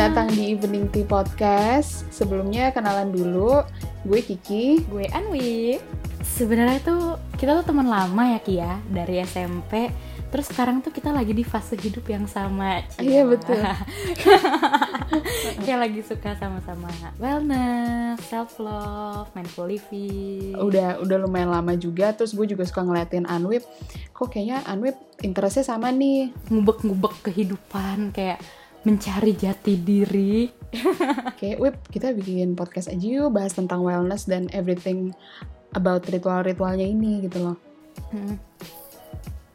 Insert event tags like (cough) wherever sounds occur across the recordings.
datang di Evening Tea Podcast. Sebelumnya kenalan dulu, gue Kiki. Gue Anwi. Sebenarnya tuh kita tuh teman lama ya Kia ya, dari SMP. Terus sekarang tuh kita lagi di fase hidup yang sama. Iya betul. (laughs) Kayak lagi suka sama-sama wellness, self love, mindful living. Udah udah lumayan lama juga. Terus gue juga suka ngeliatin Anwip. Kok kayaknya Anwip interestnya sama nih. Ngubek-ngubek kehidupan kayak mencari jati diri. (laughs) Oke, Wip, kita bikin podcast aja yuk bahas tentang wellness dan everything about ritual-ritualnya ini gitu loh. Hmm.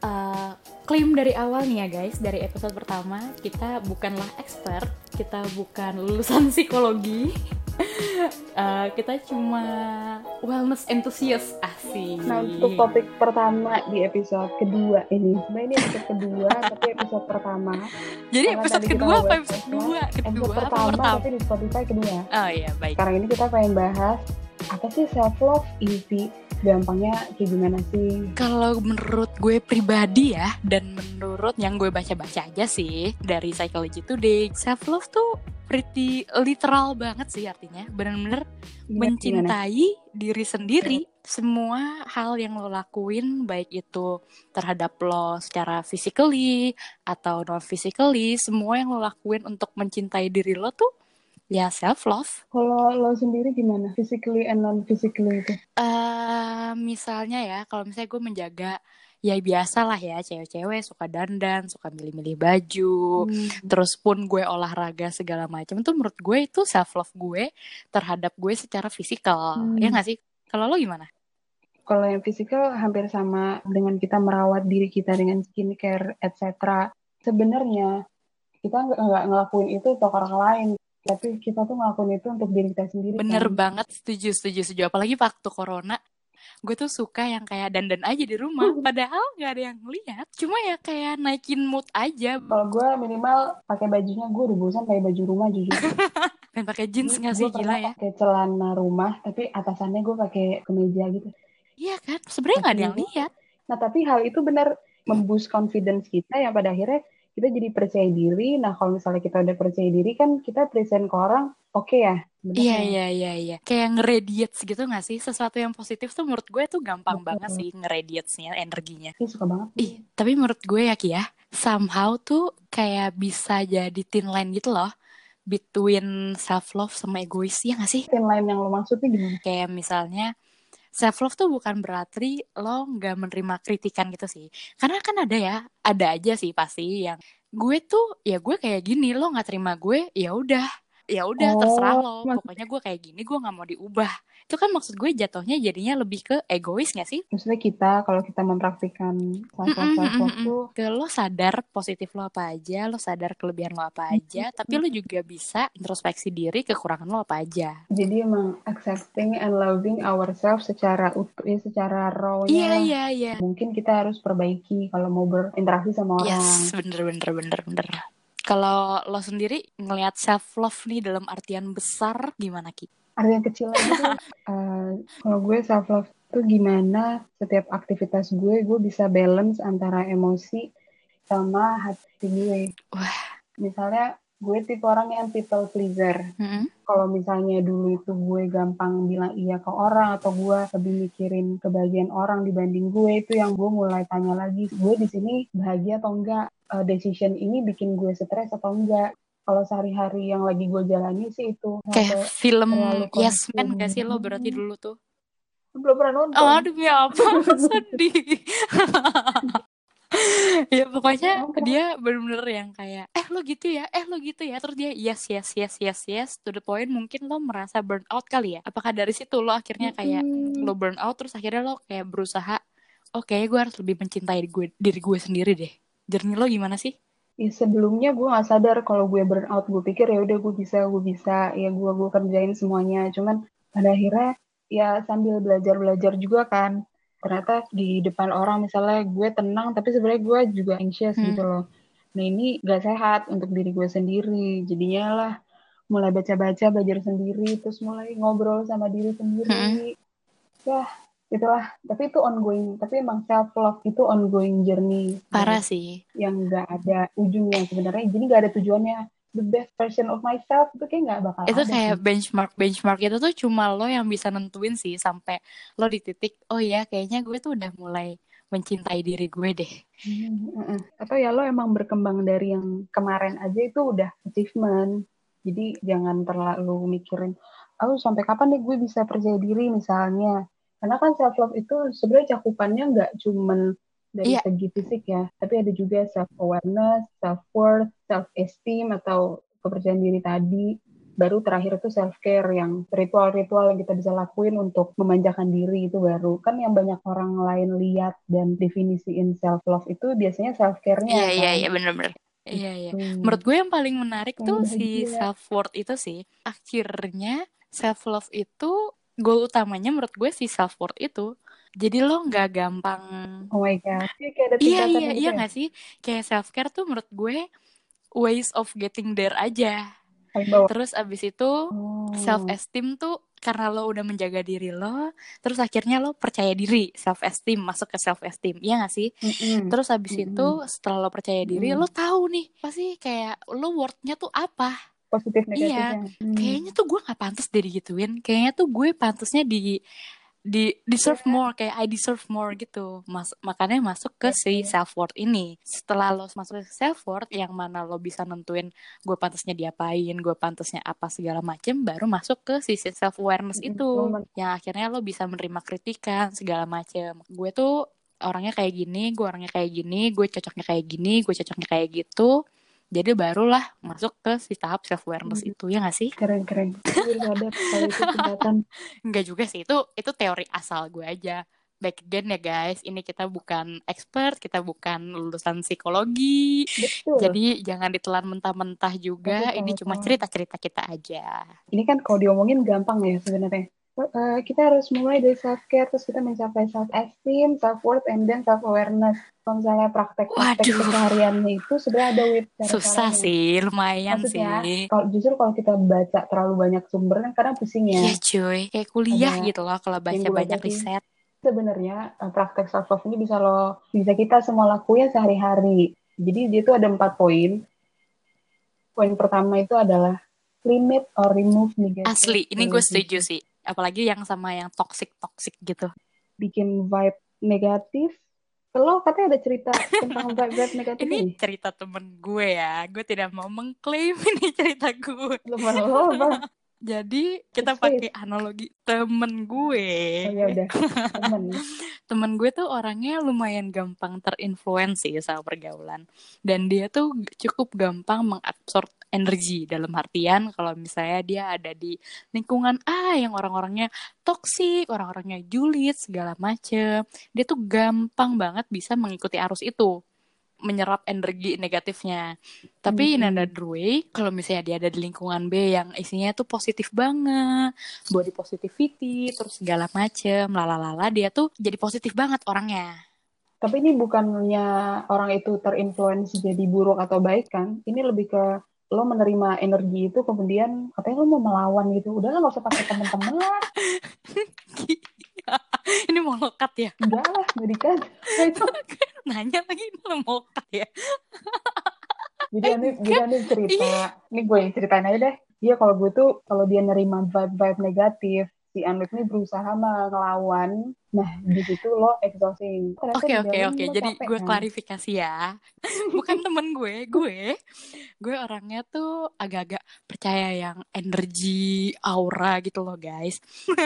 Uh, klaim dari awal nih ya guys, dari episode pertama kita bukanlah expert, kita bukan lulusan psikologi, uh, (laughs) kita cuma wellness enthusiast asik. Nah untuk topik pertama di episode kedua ini, sebenarnya ini episode kedua (laughs) tapi episode pertama. Jadi episode kedua apa episode kedua? Kedua episode pertama, pertama tapi di Spotify kedua. Oh iya baik. Sekarang ini kita pengen bahas apa sih self love easy gampangnya kayak gimana sih? Kalau menurut gue pribadi ya, dan menurut yang gue baca-baca aja sih dari Psychology Today, self love tuh pretty literal banget sih artinya bener-bener mencintai diri sendiri semua hal yang lo lakuin baik itu terhadap lo secara physically atau non physically semua yang lo lakuin untuk mencintai diri lo tuh ya self love. Kalau lo sendiri gimana? Physically and non physically itu? Uh, misalnya ya, kalau misalnya gue menjaga ya biasa lah ya cewek-cewek suka dandan suka milih-milih baju hmm. terus pun gue olahraga segala macam tuh menurut gue itu self love gue terhadap gue secara fisikal hmm. ya nggak sih kalau lo gimana kalau yang fisikal hampir sama dengan kita merawat diri kita dengan skincare etc sebenarnya kita nggak ngelakuin itu untuk orang lain tapi kita tuh ngelakuin itu untuk diri kita sendiri bener kan? banget setuju setuju setuju. Apalagi waktu corona gue tuh suka yang kayak dandan aja di rumah. (laughs) Padahal nggak ada yang lihat cuma ya kayak naikin mood aja. Kalau gue minimal pakai bajunya gue udah bosan pakai baju rumah jujur. (laughs) Dan pakai jeans nggak sih? Gila ya. pakai celana rumah tapi atasannya gue pakai kemeja gitu. Iya kan? Sebenarnya nggak ada yang lihat. nah tapi hal itu benar memboost confidence kita yang pada akhirnya kita jadi percaya diri. Nah, kalau misalnya kita udah percaya diri kan kita present ke orang, oke okay ya. Iya, iya, iya, iya. Kayak ngeradiates gitu gak sih? Sesuatu yang positif tuh menurut gue tuh gampang Betul. banget sih ngeradiatesnya, energinya. Iya, suka banget. Ih, tapi menurut gue ya Ki ya, somehow tuh kayak bisa jadi thin line gitu loh between self love sama egois ya gak sih? Thin line yang lo maksudnya gimana? Kayak misalnya self love tuh bukan berarti lo nggak menerima kritikan gitu sih. Karena kan ada ya ada aja sih pasti yang gue tuh ya gue kayak gini lo nggak terima gue ya udah ya udah oh, terserah lo pokoknya gue kayak gini gue nggak mau diubah. Itu kan maksud gue jatuhnya jadinya lebih ke egois gak sih? Maksudnya kita kalau kita mempraktikkan self love tuh ke lo sadar positif lo apa aja lo sadar kelebihan lo apa aja tapi lo juga bisa introspeksi diri kekurangan lo apa aja. Jadi emang accepting and loving ourselves secara utuh ya secara rawnya. Iya iya iya. Mungkin kita harus perbaiki kalau mau berinteraksi sama orang. yes bener bener bener bener kalau lo sendiri ngelihat self love nih dalam artian besar gimana Ki? Artian kecil aja uh, (laughs) kalau gue self love tuh gimana setiap aktivitas gue gue bisa balance antara emosi sama hati gue. Wah. Misalnya gue tipe orang yang people pleaser. Mm-hmm. Kalau misalnya dulu itu gue gampang bilang iya ke orang atau gue lebih mikirin kebahagiaan orang dibanding gue itu yang gue mulai tanya lagi gue di sini bahagia atau enggak? Uh, decision ini bikin gue stres atau enggak? Kalau sehari-hari yang lagi gue jalani sih itu kayak film Yes Man gak sih lo berarti dulu tuh? Belum pernah nonton. Oh aduh ya apa (laughs) sedih (laughs) (laughs) ya pokoknya dia bener-bener yang kayak eh lo gitu ya eh lo gitu ya. Terus dia yes yes yes yes yes to the point mungkin lo merasa burn out kali ya. Apakah dari situ lo akhirnya kayak hmm. lo burn out terus akhirnya lo kayak berusaha oke okay, gue harus lebih mencintai gue diri gue sendiri deh. Jernih lo gimana sih? Ya, sebelumnya gue gak sadar kalau gue burn out. Gue pikir ya udah gue bisa gue bisa. Ya gue gue kerjain semuanya. Cuman pada akhirnya ya sambil belajar belajar juga kan ternyata di depan orang misalnya gue tenang tapi sebenarnya gue juga anxious hmm. gitu loh. Nah ini gak sehat untuk diri gue sendiri. Jadinya lah mulai baca-baca belajar sendiri terus mulai ngobrol sama diri sendiri. Hmm. ya itulah. Tapi itu ongoing tapi emang self love itu ongoing journey. Parah sih. Yang gak ada ujungnya sebenarnya. Jadi gak ada tujuannya the best version of myself itu kayak nggak bakal itu ada kayak sih. benchmark benchmark itu tuh cuma lo yang bisa nentuin sih sampai lo di titik oh ya kayaknya gue tuh udah mulai mencintai diri gue deh. Hmm, atau ya lo emang berkembang dari yang kemarin aja itu udah achievement. Jadi jangan terlalu mikirin oh sampai kapan nih gue bisa percaya diri misalnya? Karena kan self love itu sebenarnya cakupannya nggak cuman dari Iya. segi fisik ya tapi ada juga self awareness self worth self esteem atau kepercayaan diri tadi baru terakhir itu self care yang ritual-ritual yang kita bisa lakuin untuk memanjakan diri itu baru kan yang banyak orang lain lihat dan definisiin self love itu biasanya self care-nya iya iya kan. iya bener-bener iya iya Hmm. menurut gue yang paling menarik tuh si bahagia. self worth itu sih akhirnya self love itu goal utamanya menurut gue si self worth itu jadi lo nggak gampang Oh my god. Iya, kayak ada iya iya gitu iya ya. nggak sih kayak self care tuh menurut gue ways of getting there aja terus abis itu Oh. self esteem tuh karena lo udah menjaga diri lo terus akhirnya lo percaya diri self esteem masuk ke self esteem iya gak sih Mm-mm. terus abis Mm-mm. itu setelah lo percaya diri Mm-mm. lo tahu nih pasti kayak lo worthnya tuh apa positif Iya, negatifnya. Hmm. kayaknya tuh gue nggak pantas deh digituin kayaknya tuh gue pantasnya di di deserve Iya. more kayak I deserve more gitu Mas, makanya masuk ke si Betul. self worth ini setelah lo masuk ke self worth yang mana lo bisa nentuin gue pantasnya diapain gue pantasnya apa segala macem baru masuk ke sisi self awareness Mm-mm. itu Momen. yang akhirnya lo bisa menerima kritikan segala macem gue tuh orangnya kayak gini gue orangnya kayak gini gue cocoknya kayak gini gue cocoknya kayak gitu jadi barulah masuk ke si tahap self awareness Hmm. itu ya gak sih Keren keren. Tingkatan. (laughs) Enggak juga sih itu itu teori asal gue aja back again ya guys ini kita bukan expert kita bukan lulusan psikologi Betul. jadi jangan ditelan mentah-mentah juga Betul, ini cuma cerita-cerita kita aja Ini kan kalau diomongin gampang ya sebenarnya. Eh, kita harus mulai dari self care terus kita mencapai self esteem, self worth, and then self awareness. Kalau misalnya praktek-praktek kesehariannya itu sebenarnya ada with susah sih lumayan Maksudnya, sih kalau justru kalau kita baca terlalu banyak sumber kan kadang pusing ya. iya cuy kayak kuliah gitu loh kalau baca banyak riset Sebenarnya eh, praktek self love ini bisa lo bisa kita semua lakuin sehari-hari. Jadi dia itu ada empat poin. Poin pertama itu adalah limit or remove negative. asli ini gue setuju sih apalagi yang sama yang toxic toxic gitu Bikin vibe negatif. Lo katanya ada cerita tentang vibe-vibe (laughs) negatif ini ini? cerita temen gue ya gue tidak mau mengklaim (laughs) ini cerita gue Lo mana lo, Bang? Jadi kita pakai analogi temen gue. Oh ya udah, temen. (laughs) Temen gue tuh orangnya lumayan gampang terinfluensi sama pergaulan. Dan dia tuh cukup gampang mengabsorb energi dalam artian kalau misalnya dia ada di lingkungan A yang orang-orangnya toksik, orang-orangnya julid segala macem. Dia tuh gampang banget bisa mengikuti arus itu menyerap energi negatifnya. Tapi in Mm-mm. another way, kalau misalnya dia ada di lingkungan B yang isinya tuh positif banget, body positivity, terus segala macem, lalalala, dia tuh jadi positif banget orangnya. Tapi ini bukannya orang itu terinfluence jadi buruk atau baik kan? Ini lebih ke lo menerima energi itu kemudian katanya lo mau melawan gitu. Udah lah nggak usah pakai temen-temen lah. (laughs) (laughs) ini mau lokat ya? Enggak lah, nggak dikasih. Nah, itu. (laughs) Nanya lagi ini mau lokat ya? (laughs) Jadi Andi, jadi Andi cerita. Ini gue yang ceritain aja deh. Dia kalau gue tuh kalau dia nerima vibe-vibe negatif, si Anwit ini berusaha ngelawan. Nah, di situ lo exhausting. Oke oke oke. Jadi capek, gue kan? klarifikasi ya. (laughs) Bukan temen gue, gue, gue orangnya tuh agak-agak percaya yang energi aura gitu loh guys. (laughs)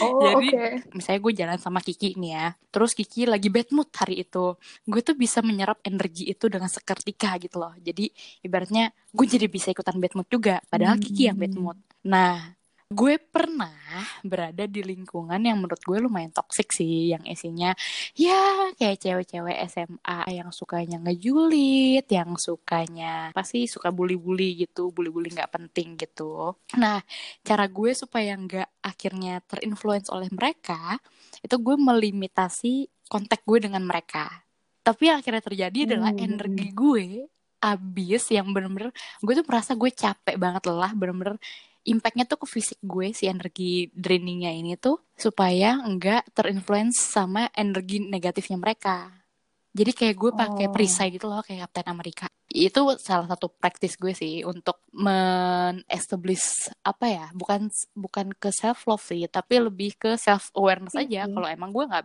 Oh, Jadi oke. misalnya gue jalan sama Kiki nih ya, terus Kiki lagi bad mood hari itu, gue tuh bisa menyerap energi itu dengan seketika gitu loh. Jadi ibaratnya gue jadi bisa ikutan bad mood juga, padahal Kiki yang bad Hmm. mood. Nah, gue pernah berada di lingkungan yang menurut gue lumayan toksik sih, yang isinya ya kayak cewek-cewek SMA yang sukanya ngejulit, yang sukanya pasti suka bully-bully gitu, bully-bully nggak penting gitu. Nah, cara gue supaya nggak akhirnya terinfluence oleh mereka itu gue melimitasi kontak gue dengan mereka tapi yang akhirnya terjadi adalah Hmm. energi gue abis yang bener-bener gue tuh merasa gue capek banget lelah bener-bener impactnya tuh ke fisik gue si energi drainingnya ini tuh supaya nggak terinfluence sama energi negatifnya mereka Jadi kayak gue pakai Oh. perisai gitu loh kayak Captain Amerika. Itu salah satu praktis gue sih untuk men-establish apa ya? Bukan bukan ke self love sih, tapi lebih ke self awareness Iya aja. sih. Kalau emang gue nggak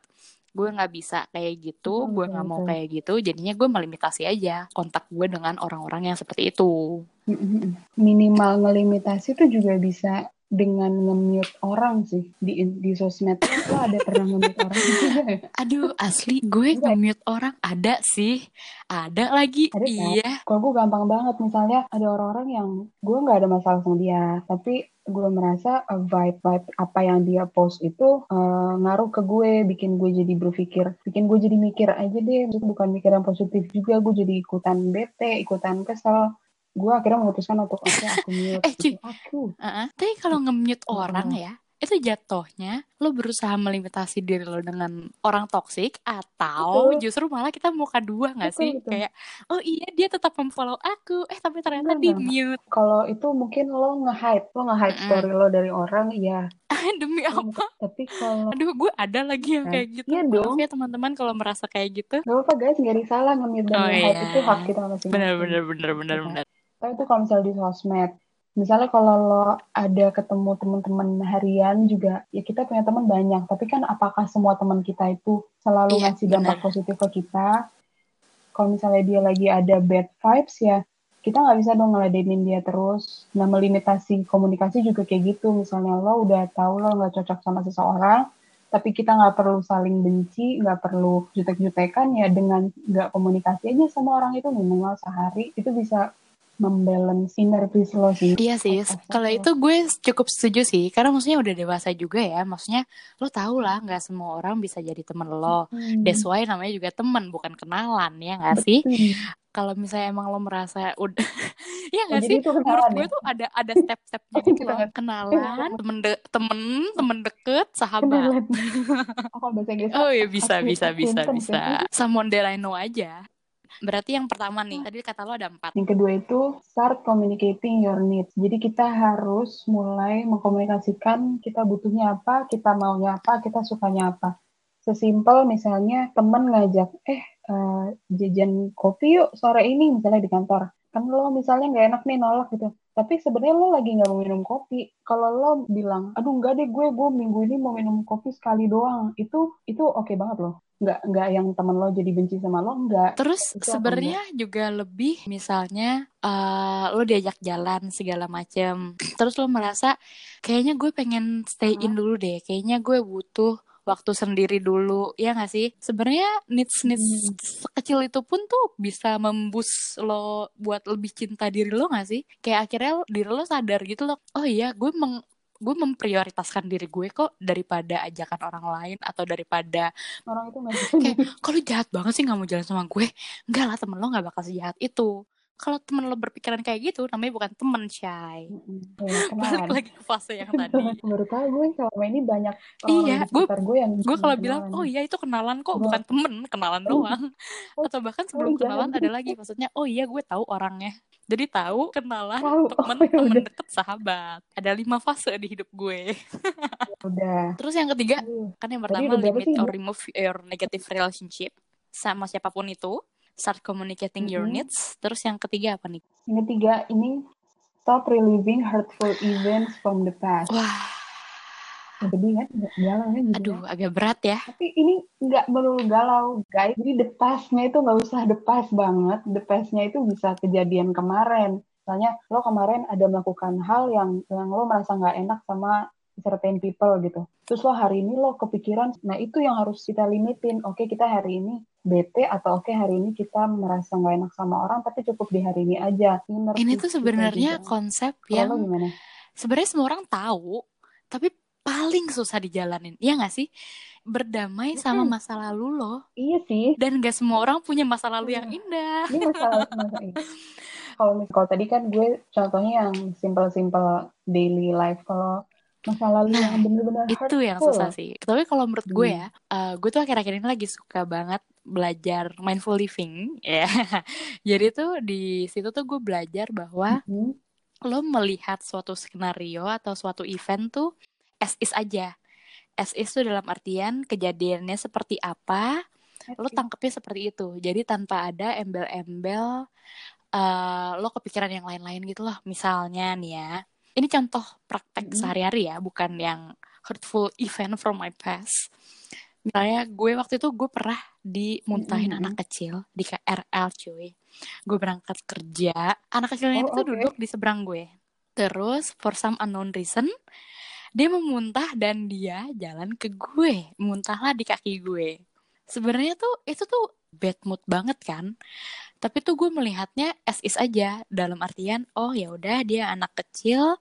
gue nggak bisa kayak gitu, Betul, gue nggak mau kayak gitu, jadinya gue melimitasi aja kontak gue dengan orang-orang yang seperti itu. Mm-mm. Minimal ngelimitasi tuh juga bisa dengan nge-mute orang sih di di sosmed lo ada pernah nge-mute orang juga ya? (laughs) Aduh, asli gue Enggak. nge-mute orang ada sih, ada lagi, Ada kan? iya. Kalau gue gampang banget misalnya ada orang-orang yang gue nggak ada masalah sama dia, tapi gue merasa uh, vibe-vibe apa yang dia post itu uh, ngaruh ke gue, bikin gue jadi berpikir, bikin gue jadi mikir aja deh, bukan mikir yang positif juga, gue jadi ikutan bete, ikutan kesel. Gue akhirnya memutuskan untuk oke aku mute, (laughs) Eh, gitu. aku. Heeh. Tapi kalau nge-mute orang ya, itu jatuhnya lo berusaha melimitasi diri lo dengan orang toksik atau Betul. justru malah kita muka dua nggak sih? betul. Kayak oh iya dia tetap memfollow aku, eh tapi ternyata di mute. Kalau itu mungkin lo nge-hide, lo nge-hide Mm-mm. story lo dari orang, iya. (laughs) Demi Lo apa? Tapi kalau Aduh, gue ada lagi yang kayak gitu. Iya Maaf dong. ya teman-teman kalau merasa kayak gitu. Gak apa-apa guys, gak salah nge-mute dan Oh nge-hide iya. itu hak kita masing-masing. Bener bener bener bener Iya. bener. Itu kalau misalnya di sosmed, misalnya kalau lo ada ketemu teman-teman harian juga, ya kita punya teman banyak. Tapi kan apakah semua teman kita itu selalu Iya, ngasih dampak benar. positif ke kita? Kalau misalnya dia lagi ada bad vibes ya, kita nggak bisa dong ngeladenin dia terus. Nah, melimitasi komunikasi juga kayak gitu. Misalnya lo udah tahu lo nggak cocok sama seseorang, tapi kita nggak perlu saling benci, nggak perlu jutek-jutekan ya dengan nggak komunikasi aja sama orang itu minimal sehari itu bisa membalance peace lo sih. Iya sih, kalau itu gue cukup setuju sih, karena maksudnya udah dewasa juga ya, maksudnya lo tau lah nggak semua orang bisa jadi temen lo. Hmm, That's why namanya juga temen, bukan kenalan ya nggak sih? Kalau misalnya emang lo merasa udah, (laughs) ya Oh, nggak jadi sih? Menurut kenalan gue ya? tuh ada ada step-stepnya (laughs) Oh, gitu kita loh. nggak- Kenalan, (laughs) temen de- temen temen deket, sahabat. Oh, bahasa Inggris Oh iya bisa bisa bisa bisa. ya. Someone that I know aja. Berarti yang pertama nih, tadi kata lo ada empat. Yang kedua itu start communicating your needs. Jadi kita harus mulai mengkomunikasikan kita butuhnya apa, kita maunya apa, kita sukanya apa. Sesimpel misalnya temen ngajak, eh eh, jajan kopi yuk sore ini misalnya di kantor. Kan lo misalnya nggak enak nih nolak gitu. Tapi sebenarnya lo lagi nggak mau minum kopi. Kalau lo bilang, aduh nggak deh gue gue minggu ini mau minum kopi sekali doang. Itu itu oke banget loh. Nggak nggak yang temen lo jadi benci sama lo nggak. Terus sebenarnya juga lebih misalnya eh, lo diajak jalan segala macem. Terus lo merasa kayaknya gue pengen stay in dulu deh. Kayaknya gue butuh waktu sendiri dulu ya nggak sih sebenarnya needs needs Hmm. sekecil itu pun tuh bisa membus lo buat lebih cinta diri lo nggak sih kayak akhirnya lo- diri lo sadar gitu loh oh iya gue meng gue memprioritaskan diri gue kok daripada ajakan orang lain atau daripada Orang itu kayak kalau jahat banget sih nggak mau jalan sama gue? Enggak lah temen lo nggak bakal sejahat itu kalau temen lo berpikiran kayak gitu namanya bukan temen shy (laughs) Ya, balik kenalan. lagi ke fase yang (laughs) tadi. Baru tahu gue selama ini banyak orang Iya, sekitar gue yang gue kalau kenalan. bilang oh iya itu kenalan kok bukan temen kenalan (laughs) doang. Oh, atau bahkan sebelum oh, kenalan jangan. ada lagi maksudnya oh iya gue tahu orangnya. Jadi tahu kenalan temen Oh, ya temen udah. deket sahabat. Ada lima fase di hidup gue. Udah. terus yang ketiga kan yang pertama limit or remove your negative relationship sama siapa pun itu start communicating your Mhm. needs terus yang ketiga apa nih Yang ketiga ini stop reliving hurtful events from the past. wah Jadi kan galau kan gitu. aduh agak berat ya Tapi ini nggak melulu galau, guys. Jadi the past-nya itu nggak usah the past banget. The past-nya itu bisa kejadian kemarin. Misalnya lo kemarin ada melakukan hal yang yang lo merasa nggak enak sama certain people gitu. Terus lo hari ini lo kepikiran, nah itu yang harus kita limitin. Oke kita hari ini bete atau oke hari ini kita merasa nggak enak sama orang, tapi cukup di hari ini aja. Inner ini tuh sebenarnya juga. konsep yang sebenarnya semua orang tahu tapi paling susah dijalanin ya nggak sih berdamai sama Mm-mm. masa lalu lo Iya sih. dan gak semua orang punya masa lalu yang Iya. indah ini masalah ini. Kalau kalau tadi kan gue contohnya yang simple-simple daily life. Kalau masa lalu Nah, yang bener-bener itu yang hurtful. susah sih tapi kalau menurut gue Hmm. ya eh, gue tuh akhir-akhir ini lagi suka banget belajar mindful living (laughs) ya. Jadi tuh di situ tuh gue belajar bahwa Mhm. lo melihat suatu skenario atau suatu event tuh as is aja. As is tuh dalam artian kejadiannya seperti apa lo tangkepnya seperti itu. Jadi tanpa ada embel-embel uh, lo kepikiran yang lain-lain gitu loh. Misalnya nih ya ini contoh praktek mm-hmm. sehari-hari ya bukan yang hurtful event from my past misalnya gue waktu itu gue pernah dimuntahin mm-hmm. anak kecil di KRL cuy gue berangkat kerja anak kecilnya oh, itu okay. duduk di seberang gue terus for some unknown reason dia memuntah dan dia jalan ke gue muntahlah di kaki gue sebenarnya tuh itu tuh bad mood banget kan tapi tuh gue melihatnya as is aja dalam artian oh ya udah dia anak kecil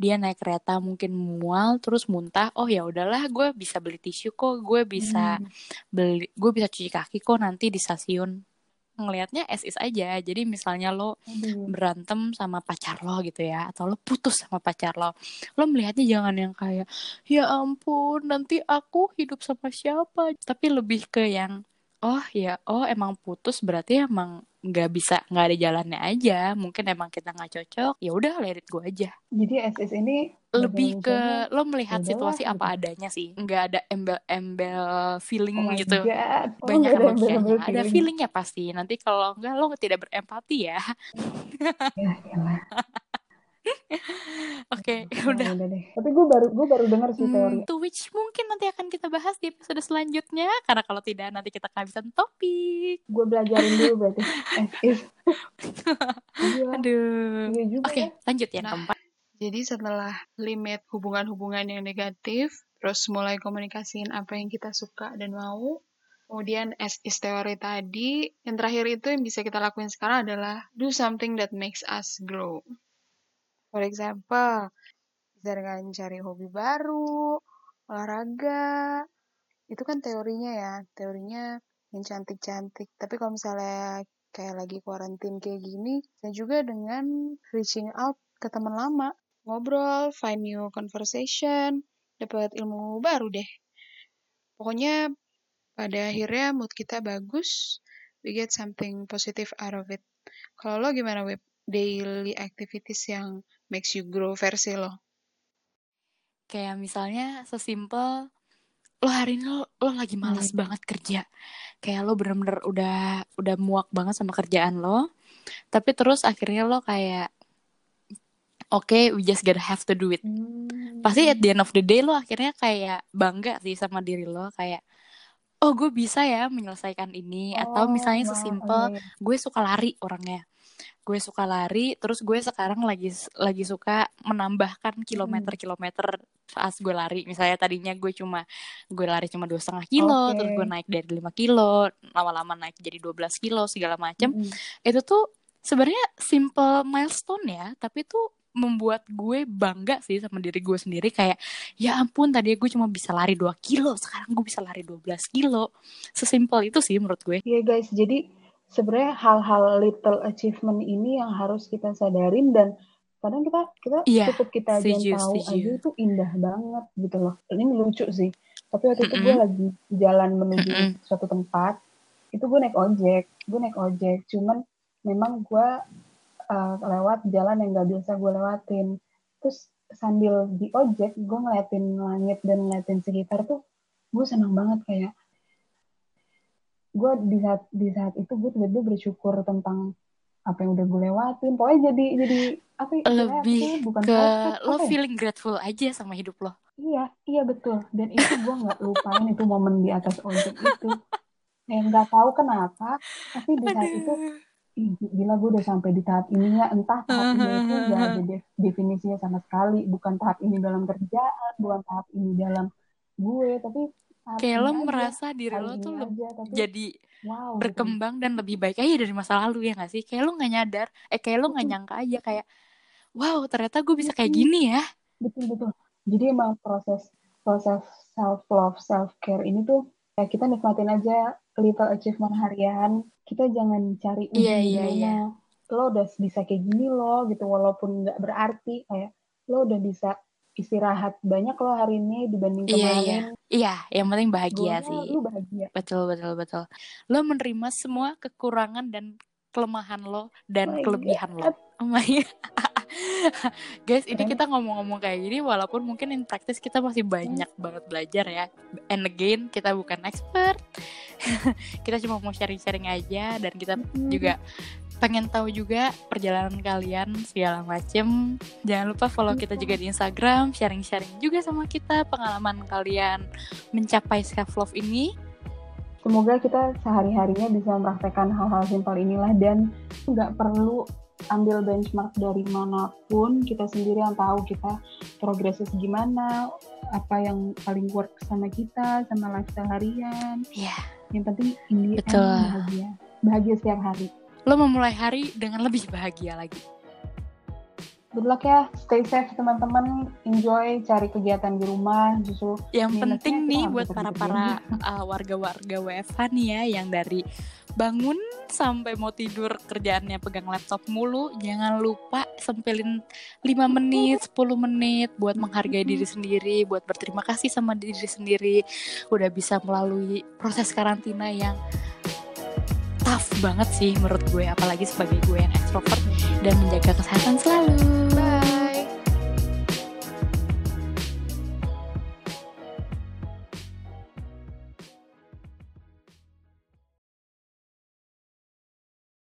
dia naik kereta mungkin mual terus muntah oh ya udahlah gue bisa beli tisu kok gue bisa hmm. beli gue bisa cuci kaki kok nanti di stasiun ngelihatnya as is aja jadi misalnya lo hmm. berantem sama pacar lo gitu ya atau lo putus sama pacar lo lo melihatnya jangan yang kayak ya ampun nanti aku hidup sama siapa tapi lebih ke yang oh ya. Oh emang putus berarti emang nggak bisa nggak ada jalannya aja. Mungkin emang kita nggak cocok ya udah let it go aja. Jadi SS ini lebih ke lo melihat situasi apa gitu. adanya sih. Nggak ada embel-embel feeling oh gitu. Oh, banyak emosinya ada feelingnya pasti. Nanti kalau enggak lo tidak berempati ya, ya, ya (laughs) (laughs) Oke, okay, udah. udah deh. Tapi gue baru gue baru dengar sih hmm, teori. To which mungkin nanti akan kita bahas di episode selanjutnya karena kalau tidak nanti kita kehabisan topik. Gue belajarin dulu berarti. (laughs) Eh, iya. Aduh. Iya Oke, okay, ya. lanjut ya nah, keempat. Jadi setelah limit hubungan-hubungan yang negatif, terus mulai komunikasiin apa yang kita suka dan mau, Kemudian as is teori tadi, yang terakhir itu yang bisa kita lakuin sekarang adalah do something that makes us grow. For example, bisa dengan cari hobi baru, olahraga. Itu kan teorinya ya, teorinya yang cantik-cantik. Tapi kalau misalnya kayak lagi kuarantin kayak gini, dan juga dengan reaching out ke teman lama, ngobrol, find new conversation, dapat ilmu baru deh. Pokoknya pada akhirnya mood kita bagus, we get something positive out of it. Kalau lo gimana, Web? Daily activities yang makes you grow versi lo? Kayak misalnya sesimpel lo hari ini lo, lo lagi malas hmm. banget kerja. Kayak lo bener-bener udah udah muak banget sama kerjaan lo. Tapi terus akhirnya lo kayak oke okay, we just gotta have to do it. Hmm. Pasti at the end of the day lo akhirnya kayak bangga sih sama diri lo kayak oh gue bisa ya menyelesaikan ini oh, atau misalnya sesimpel okay. gue suka lari orangnya gue suka lari terus gue sekarang lagi lagi suka menambahkan kilometer-kilometer saat gue lari. Misalnya tadinya gue cuma gue lari cuma dua setengah kilo okay. terus gue naik dari lima kilo lama-lama naik jadi 12 kilo segala macam mm. itu tuh sebenarnya simple milestone ya tapi tuh membuat gue bangga sih sama diri gue sendiri. Kayak ya ampun tadi gue cuma bisa lari 2 kilo sekarang gue bisa lari 12 kilo. Sesimpel itu sih menurut gue. Iya yeah, guys. Jadi sebenarnya hal-hal little achievement ini yang harus kita sadarin dan kadang kita kita yeah, cukup kita aja tahu setuju. aja itu indah banget gitu loh ini lucu sih tapi waktu mm -hmm. itu gue lagi jalan menuju mm -hmm. suatu tempat itu gue naik ojek gue naik ojek cuman memang gue uh, lewat jalan yang gak biasa gue lewatin terus sambil di ojek gue ngeliatin langit dan ngeliatin sekitar tuh gue senang banget kayak gue di saat di saat itu gue tiba-tiba bersyukur tentang apa yang udah gue lewatin. Pokoknya jadi jadi apa ya lebih bukan ke perfect, lo ya? feeling grateful aja sama hidup lo. Iya iya betul. Dan itu gue nggak lupain itu momen di atas ojek itu. Yang nggak tahu kenapa tapi di saat Aduh. itu Ih, gila gue udah sampai di tahap ini ya. Entah tahap ini itu (laughs) gak ada definisinya sama sekali. Bukan tahap ini dalam kerjaan bukan tahap ini dalam gue. Tapi kayak lo merasa diri lo tuh aja, tapi, jadi wow, berkembang dan lebih baik aja dari masa lalu ya gak sih? Kayak lo nggak nyadar eh kayak lo nggak nyangka aja kayak wow ternyata gue bisa kayak gini ya. Betul betul. Jadi emang proses proses self love self care ini tuh ya kita nikmatin aja little achievement harian. Kita jangan cari iya, iya, iya. lo udah bisa kayak gini lo gitu walaupun nggak berarti kayak lo udah bisa istirahat banyak lo hari ini dibanding kemarin. Iya, iya. iya yang penting bahagia sih. Lu bahagia. Betul, betul, betul. Lo menerima semua kekurangan dan kelemahan lo dan oh kelebihan God. lo. Oh my God. (laughs) Guys, ini kita ngomong-ngomong kayak gini walaupun mungkin in practice kita masih banyak hmm. banget belajar ya. And again, kita bukan expert. (laughs) kita cuma mau sharing-sharing aja dan kita hmm. juga pengen tahu juga perjalanan kalian segala macem. Jangan lupa follow kita juga di Instagram, sharing-sharing juga sama kita pengalaman kalian mencapai self love ini. Semoga kita sehari-harinya bisa merasakan hal-hal simpel inilah dan nggak perlu ambil benchmark dari mana pun kita sendiri yang tahu kita progresnya segimana apa yang paling work sama kita sama lifestyle harian yeah. yang penting ini bahagia bahagia setiap hari lo memulai hari dengan lebih bahagia lagi. Good luck ya. Stay safe teman-teman. Enjoy cari kegiatan di rumah. Justru yang penting nih buat para para (laughs) uh, warga-warga WFH nih ya yang dari bangun sampai mau tidur kerjaannya pegang laptop mulu. Jangan lupa sempilin 5 menit 10 menit buat menghargai diri sendiri buat berterima kasih sama diri sendiri. Udah bisa melalui proses karantina yang tough banget sih menurut gue apalagi sebagai gue yang extrovert dan menjaga kesehatan selalu.